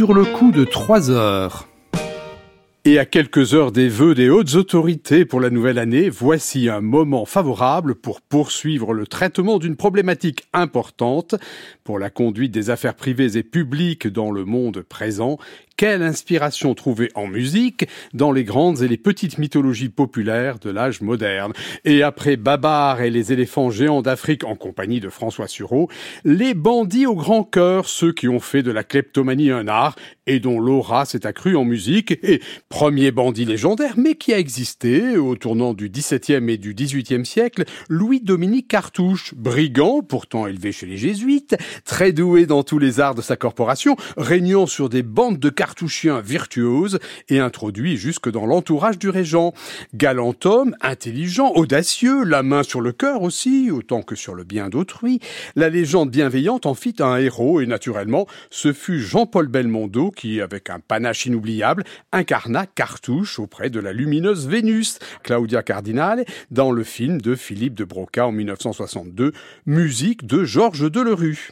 sur le coup de 3 heures. Et à quelques heures des vœux des hautes autorités pour la nouvelle année, voici un moment favorable pour poursuivre le traitement d'une problématique importante pour la conduite des affaires privées et publiques dans le monde présent quelle inspiration trouver en musique dans les grandes et les petites mythologies populaires de l'âge moderne? Et après Babar et les éléphants géants d'Afrique en compagnie de François Sureau, les bandits au grand cœur, ceux qui ont fait de la kleptomanie un art et dont l'aura s'est accrue en musique, et premier bandit légendaire, mais qui a existé au tournant du XVIIe et du XVIIIe siècle, Louis-Dominique Cartouche, brigand, pourtant élevé chez les jésuites, très doué dans tous les arts de sa corporation, régnant sur des bandes de cartouches cartouchien virtuose et introduit jusque dans l'entourage du régent. Galant homme, intelligent, audacieux, la main sur le cœur aussi, autant que sur le bien d'autrui, la légende bienveillante en fit un héros et naturellement, ce fut Jean-Paul Belmondo qui, avec un panache inoubliable, incarna Cartouche auprès de la lumineuse Vénus, Claudia Cardinale, dans le film de Philippe de Broca en 1962, musique de Georges Delerue.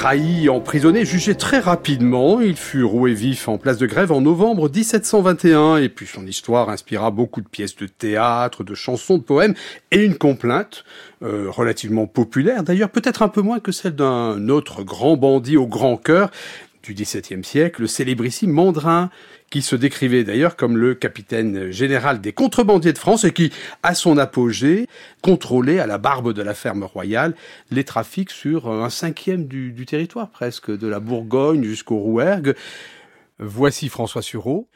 Trahi, emprisonné, jugé très rapidement. Il fut roué vif en place de grève en novembre 1721 et puis son histoire inspira beaucoup de pièces de théâtre, de chansons, de poèmes et une complainte euh, relativement populaire, d'ailleurs peut-être un peu moins que celle d'un autre grand bandit au grand cœur du XVIIe siècle, le célébrissime Mandrin, qui se décrivait d'ailleurs comme le capitaine général des contrebandiers de France et qui, à son apogée, contrôlait à la barbe de la ferme royale les trafics sur un cinquième du, du territoire presque, de la Bourgogne jusqu'au Rouergue. Voici François Sureau.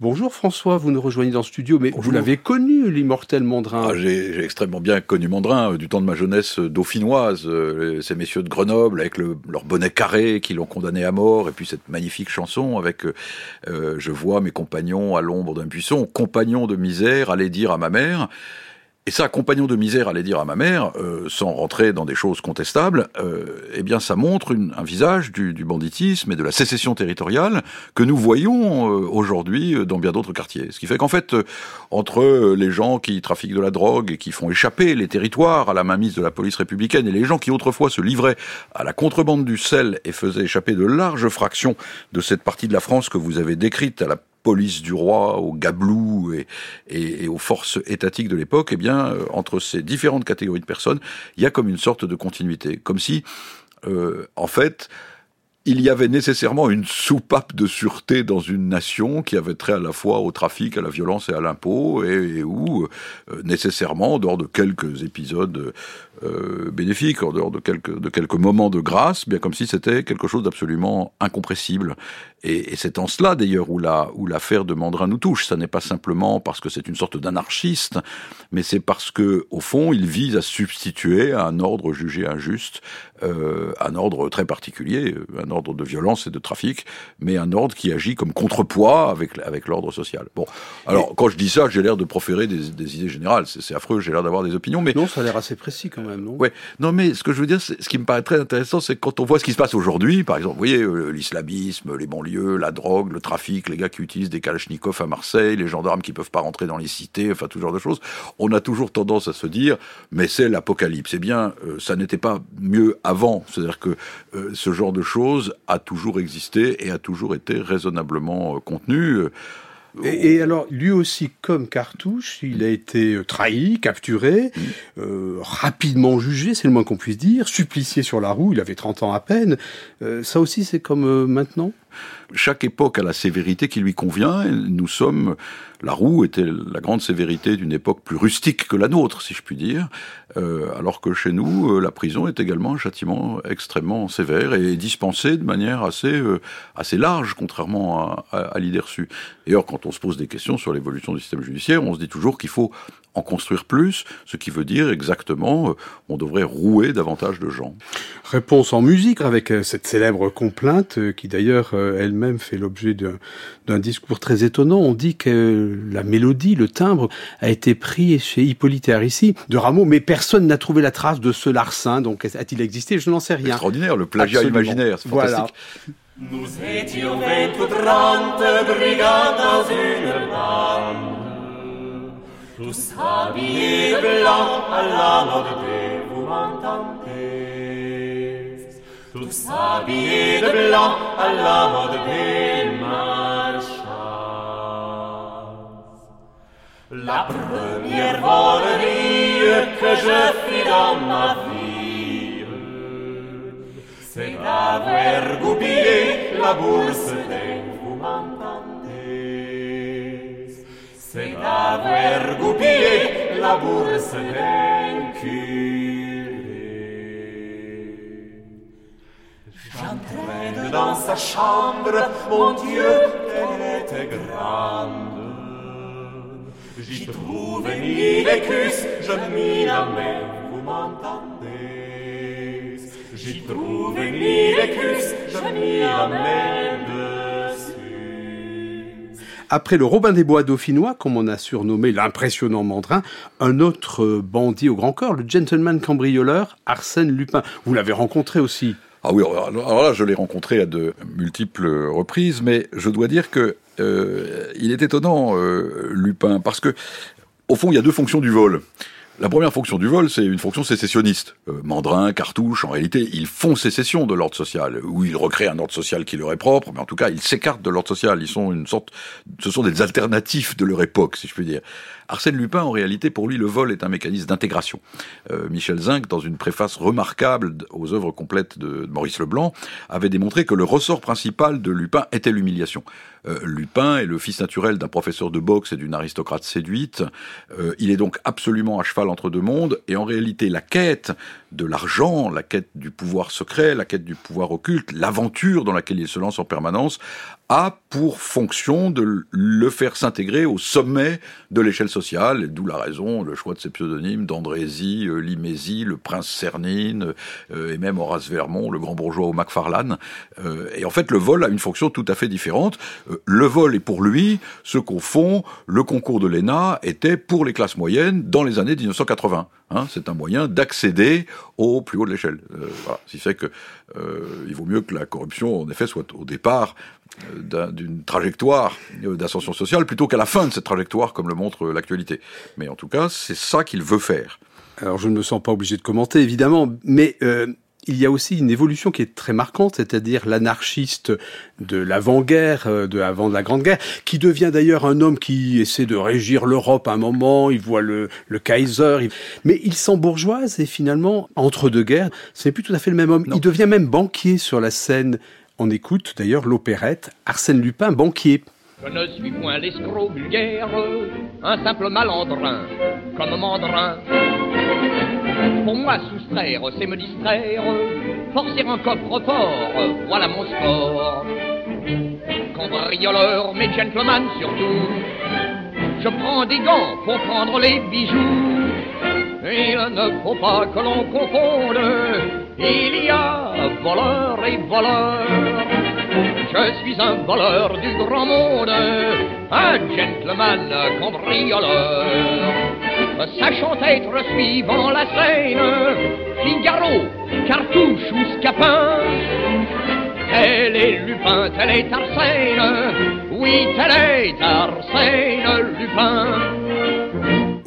Bonjour François, vous nous rejoignez dans le studio, mais vous l'avez connu, l'immortel Mondrin. Ah, j'ai extrêmement bien connu Mondrin, euh, du temps de ma jeunesse euh, dauphinoise, euh, ces messieurs de Grenoble avec le, leur bonnet carré qui l'ont condamné à mort, et puis cette magnifique chanson avec Je vois mes compagnons à l'ombre d'un buisson, compagnons de misère, allez dire à ma mère ». Et ça, compagnon de misère, allait dire à ma mère, euh, sans rentrer dans des choses contestables, euh, eh bien, ça montre un visage du, banditisme et de la sécession territoriale que nous voyons euh, aujourd'hui dans bien d'autres quartiers. Ce qui fait qu'en fait, entre les gens qui trafiquent de la drogue et qui font échapper les territoires à la mainmise de la police républicaine et les gens qui autrefois se livraient à la contrebande du sel et faisaient échapper de larges fractions de cette partie de la France que vous avez décrite à la police du roi, au gablou et, aux forces étatiques de l'époque, eh bien, euh, entre ces différentes catégories de personnes, il y a comme une sorte de continuité, comme si, euh, en fait, il y avait nécessairement une soupape de sûreté dans une nation qui avait trait à la fois au trafic, à la violence et à l'impôt, et, où euh, nécessairement, en dehors de quelques épisodes euh, bénéfiques, en dehors de quelques, de quelques moments de grâce, bien comme si c'était quelque chose d'absolument incompressible. Et, et c'est en cela d'ailleurs où la où l'affaire de Mandrin nous touche. Ça n'est pas simplement parce que c'est une sorte d'anarchiste, mais c'est parce que au fond, il vise à substituer à un ordre jugé injuste euh, un ordre très particulier, un ordre de violence et de trafic, mais un ordre qui agit comme contrepoids avec, avec l'ordre social. Bon, alors quand je dis ça, j'ai l'air de proférer des, des idées générales, c'est affreux, j'ai l'air d'avoir des opinions, mais... Non, ça a l'air assez précis quand même, non? Ouais, non mais ce que je veux dire, ce qui me paraît très intéressant, c'est quand on voit ce qui se passe aujourd'hui, par exemple, vous voyez, euh, l'islamisme, les banlieues, la drogue, le trafic, les gars qui utilisent des kalachnikovs à Marseille, les gendarmes qui peuvent pas rentrer dans les cités, enfin tout genre de choses, on a toujours tendance à se dire, mais c'est l'apocalypse. Eh bien, euh, ça n'était pas mieux avant. C'est-à-dire que euh, ce genre de choses a toujours existé et a toujours été raisonnablement contenu. Euh, et, alors, lui aussi, comme Cartouche, il a été trahi, capturé, mm. rapidement jugé, c'est le moins qu'on puisse dire, supplicié sur la roue, il avait 30 ans à peine. ça aussi, c'est comme maintenant? Chaque époque a la sévérité qui lui convient. Et nous sommes la roue était la grande sévérité d'une époque plus rustique que la nôtre, si je puis dire, euh, alors que chez nous, euh, la prison est également un châtiment extrêmement sévère et dispensé de manière assez, euh, assez large, contrairement à, à, à l'idée reçue. D'ailleurs, quand on se pose des questions sur l'évolution du système judiciaire, on se dit toujours qu'il faut en construire plus, ce qui veut dire exactement, on devrait rouer davantage de gens. Réponse en musique avec cette célèbre complainte qui d'ailleurs elle-même fait l'objet d'un discours très étonnant. On dit que la mélodie, le timbre a été pris chez Hippolyte ici de Rameau, mais personne n'a trouvé la trace de ce larcin. Donc a-t-il existé? Je n'en sais rien. Extraordinaire, le plagiat Absolument. imaginaire, c'est fantastique. Voilà. Nous étions vingt-trente brigades dans une bande, tous habillés de blanc à la mode des, vous m'entendez Tous habillés de blanc à la mode des La première volerie que je fis dans ma vie, c'est d'avoir goupillé la bourse des C'est d'avoir goupillé la bourse d'un curé. J'entrais dans sa chambre, mon Dieu, qu'elle était grande. J'y trouve ni l'écus, je mis la main, vous m'entendez? J'y trouve ni l'écus, je mis la. Après le Robin des Bois dauphinois, comme on a surnommé l'impressionnant Mandrin, un autre bandit au grand corps, le gentleman cambrioleur Arsène Lupin. Vous l'avez rencontré aussi ah oui, alors là, je l'ai rencontré à de multiples reprises, mais je dois dire que euh, il est étonnant, euh, Lupin, parce que, au fond, il y a deux fonctions du vol. La première fonction du vol, c'est une fonction sécessionniste. Euh, Mandrin, Cartouche, en réalité, ils font sécession de l'ordre social, ou ils recréent un ordre social qui leur est propre, mais en tout cas, ils s'écartent de l'ordre social. Ils sont une sorte, ce sont des alternatifs de leur époque, si je puis dire. Arsène Lupin, en réalité, pour lui, le vol est un mécanisme d'intégration. Euh, Michel Zinc, dans une préface remarquable aux œuvres complètes de Maurice Leblanc, avait démontré que le ressort principal de Lupin était l'humiliation. Euh, Lupin est le fils naturel d'un professeur de boxe et d'une aristocrate séduite. Il est donc absolument à cheval entre deux mondes, et en réalité, la quête de l'argent, la quête du pouvoir secret, la quête du pouvoir occulte, l'aventure dans laquelle il se lance en permanence, a pour fonction de le faire s'intégrer au sommet de l'échelle sociale, d'où la raison, le choix de ces pseudonymes d'Andrézy, euh, Limézy, le prince Cernine, euh, et même Horace Vermont, le grand bourgeois au Macfarlane. Euh, et en fait, le vol a une fonction tout à fait différente. Le vol est pour lui ce qu'au fond, le concours de l'ENA était pour les classes moyennes dans les années 1980. Hein, c'est un moyen d'accéder au plus haut de l'échelle. Euh, voilà. Ce que euh, il vaut mieux que la corruption, en effet, soit au départ euh, d'une trajectoire euh, d'ascension sociale plutôt qu'à la fin de cette trajectoire, comme le montre l'actualité. Mais en tout cas, c'est ça qu'il veut faire. Alors, je ne me sens pas obligé de commenter, évidemment, mais euh, il y a aussi une évolution qui est très marquante, c'est-à-dire l'anarchiste de l'avant-guerre, euh, de avant de la Grande Guerre, qui devient d'ailleurs un homme qui essaie de régir l'Europe à un moment, il voit le, le Kaiser, il... mais il s'embourgeoise et finalement, entre deux guerres, ce n'est plus tout à fait le même homme. Non. Il devient même banquier sur la scène. On écoute d'ailleurs l'opérette Arsène Lupin, banquier. Je ne suis point l'escroc vulgaire, un simple malandrin, comme mandrin. Pour moi, soustraire, c'est me distraire, forcer un coffre fort, voilà mon sport. Cambrioleur, mais gentleman surtout, je prends des gants pour prendre les bijoux. Il ne faut pas que l'on confonde, il y a voleur et voleur. Je suis un voleur du grand monde, un gentleman cambrioleur. Sachant être suivant la scène, Figaro, Cartouche ou Scapin. Tel est Lupin, tel est Arsène, oui, tel est Arsène Lupin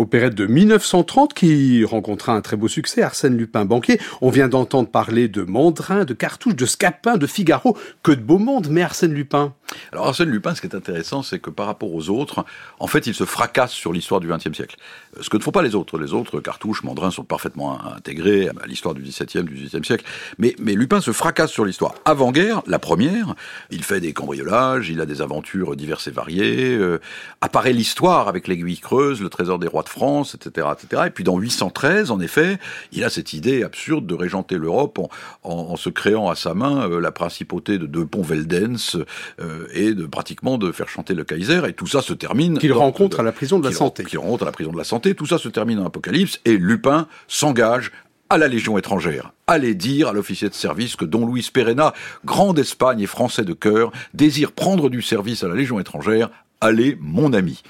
opérette de 1930 qui rencontra un très beau succès, Arsène Lupin banquier. On vient d'entendre parler de Mandrin, de Cartouche, de Scapin, de Figaro, que de beau monde, mais Arsène Lupin. Alors Arsène Lupin, ce qui est intéressant, c'est que par rapport aux autres, en fait, il se fracasse sur l'histoire du XXe siècle. Ce que ne font pas les autres. Les autres, Cartouche, Mandrin, sont parfaitement intégrés à l'histoire du XVIIe, du XVIIIe siècle. Mais, Lupin se fracasse sur l'histoire. Avant-guerre, la première, il fait des cambriolages, il a des aventures diverses et variées. Euh, apparaît l'histoire avec l'aiguille creuse, le trésor des rois de France, etc., etc. Et puis dans 813, en effet, il a cette idée absurde de régenter l'Europe en, se créant à sa main euh, la principauté de, de Pont-Veldens euh, et de pratiquement de faire chanter le Kaiser. Et tout ça se termine qu'il rencontre à la prison de la santé. Qu'il rencontre à la prison de la santé. Tout ça se termine en Apocalypse et Lupin s'engage à la Légion étrangère. Allez dire à l'officier de service que Don Luis Perena, grand d'Espagne et français de cœur, désire prendre du service à la Légion étrangère. Allez, mon ami.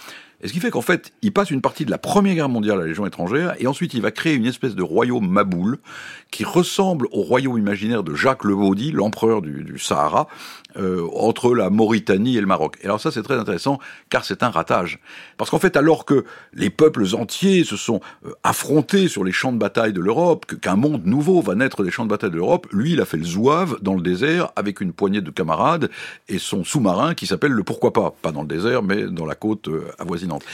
Et ce qui fait qu'en fait, il passe une partie de la Première Guerre mondiale à la Légion étrangère, et ensuite il va créer une espèce de royaume Maboul, qui ressemble au royaume imaginaire de Jacques le l'empereur du, Sahara, euh, entre la Mauritanie et le Maroc. Et alors ça, c'est très intéressant, car c'est un ratage. Parce qu'en fait, alors que les peuples entiers se sont euh, affrontés sur les champs de bataille de l'Europe, qu'un monde nouveau va naître des champs de bataille de l'Europe, lui, il a fait le zouave dans le désert avec une poignée de camarades et son sous-marin qui s'appelle le pourquoi pas, pas dans le désert, mais dans la côte euh,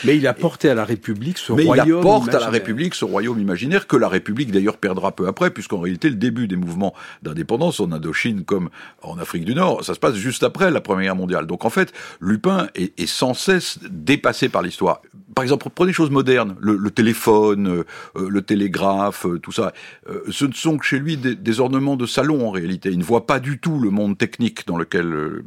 Mais il a porté à la République ce mais royaume. il apporte imaginaire. à la République ce royaume imaginaire que la République d'ailleurs perdra peu après, puisqu'en réalité le début des mouvements d'indépendance en Indochine comme en Afrique du Nord, ça se passe juste après la Première Guerre mondiale. Donc en fait, Lupin est, est sans cesse dépassé par l'histoire. Par exemple, prenez des choses modernes, le, le téléphone, euh, le télégraphe, euh, tout ça. Euh, ce ne sont que chez lui des, des, ornements de salon en réalité. Il ne voit pas du tout le monde technique dans lequel euh,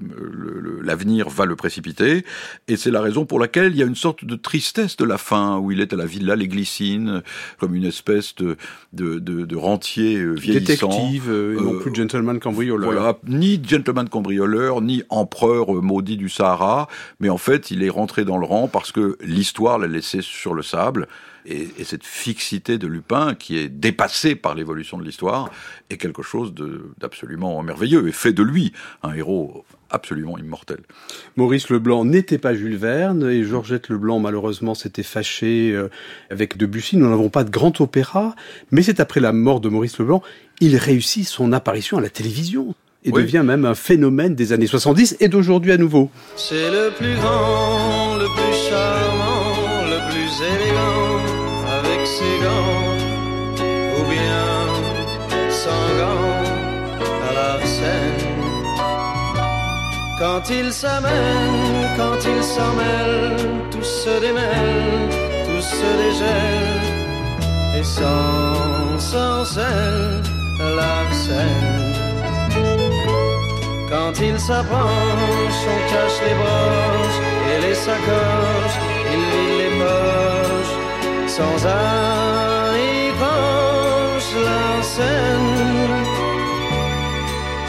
l'avenir va le précipiter. Et c'est la raison pour laquelle il y a une sorte de tristesse de la fin, où il est à la villa Les Glycines, comme une espèce de, de, de, de rentier euh, vieillissant. Détective, euh, non plus gentleman cambrioleur. Voilà, ni gentleman cambrioleur, ni empereur euh, maudit du Sahara, mais en fait, il est rentré dans le rang parce que l'histoire l'a laissé sur le sable. Et, et, cette fixité de Lupin, qui est dépassée par l'évolution de l'histoire, est quelque chose d'absolument merveilleux et fait de lui un héros absolument immortel. Maurice Leblanc n'était pas Jules Verne et Georgette Leblanc malheureusement s'était fâchée avec Debussy. Nous n'avons pas de grand opéra, mais c'est après la mort de Maurice Leblanc, il réussit son apparition à la télévision et oui. devient même un phénomène des années 70 et d'aujourd'hui à nouveau. C'est le plus grand, le plus charmant, Quand il s'amène, quand il s'en tout se démêle, tout se dégèle, et sans, sans elle, la scène. Quand il s'approche, on cache les broches et les sacoches, il vide les poches, sans scène.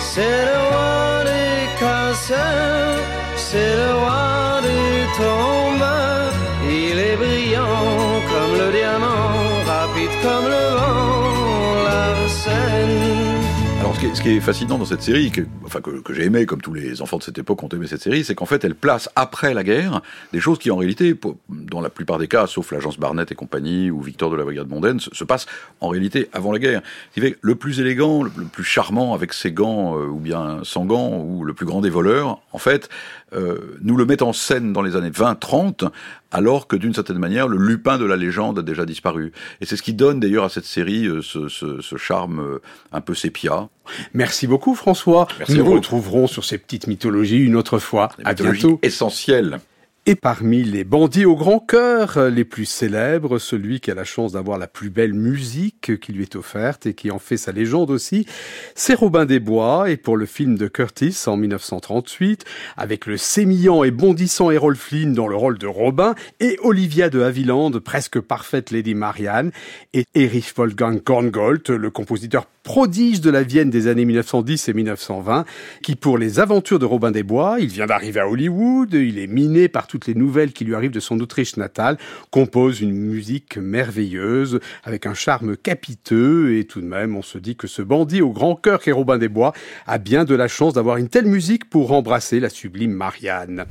C'est le roi des ce qui est fascinant dans cette série, que, enfin que, j'ai aimé, comme tous les enfants de cette époque ont aimé cette série, c'est qu'en fait, elle place après la guerre des choses qui, en réalité, dans la plupart des cas, sauf l'agence Barnett et compagnie ou Victor de la Brigade mondaine, se, se passent en réalité avant la guerre. Ce qui fait le plus élégant, le, plus charmant avec ses gants euh, ou bien sans gants, ou le plus grand des voleurs, en fait, euh, nous le met en scène dans les années 20-30, alors que d'une certaine manière, le Lupin de la légende a déjà disparu. Et c'est ce qui donne d'ailleurs à cette série euh, ce, charme un peu sépia. Merci beaucoup François. Merci nous retrouverons sur ces petites mythologies une autre fois. À bientôt. Essentielles. Et parmi les bandits au grand cœur les plus célèbres, celui qui a la chance d'avoir la plus belle musique qui lui est offerte et qui en fait sa légende aussi, c'est Robin des Bois. Et pour le film de Curtis en 1938, avec le sémillant et bondissant Errol Flynn dans le rôle de Robin et Olivia de Havilland, presque parfaite Lady Marianne, et Erich Wolfgang Korngold, le compositeur prodige de la Vienne des années 1910 et 1920, qui pour les aventures de Robin des Bois, il vient d'arriver à Hollywood, il est miné par toutes les nouvelles qui lui arrivent de son Autriche natale, compose une musique merveilleuse, avec un charme capiteux, et tout de même on se dit que ce bandit au grand cœur qu'est Robin des Bois a bien de la chance d'avoir une telle musique pour embrasser la sublime Marianne.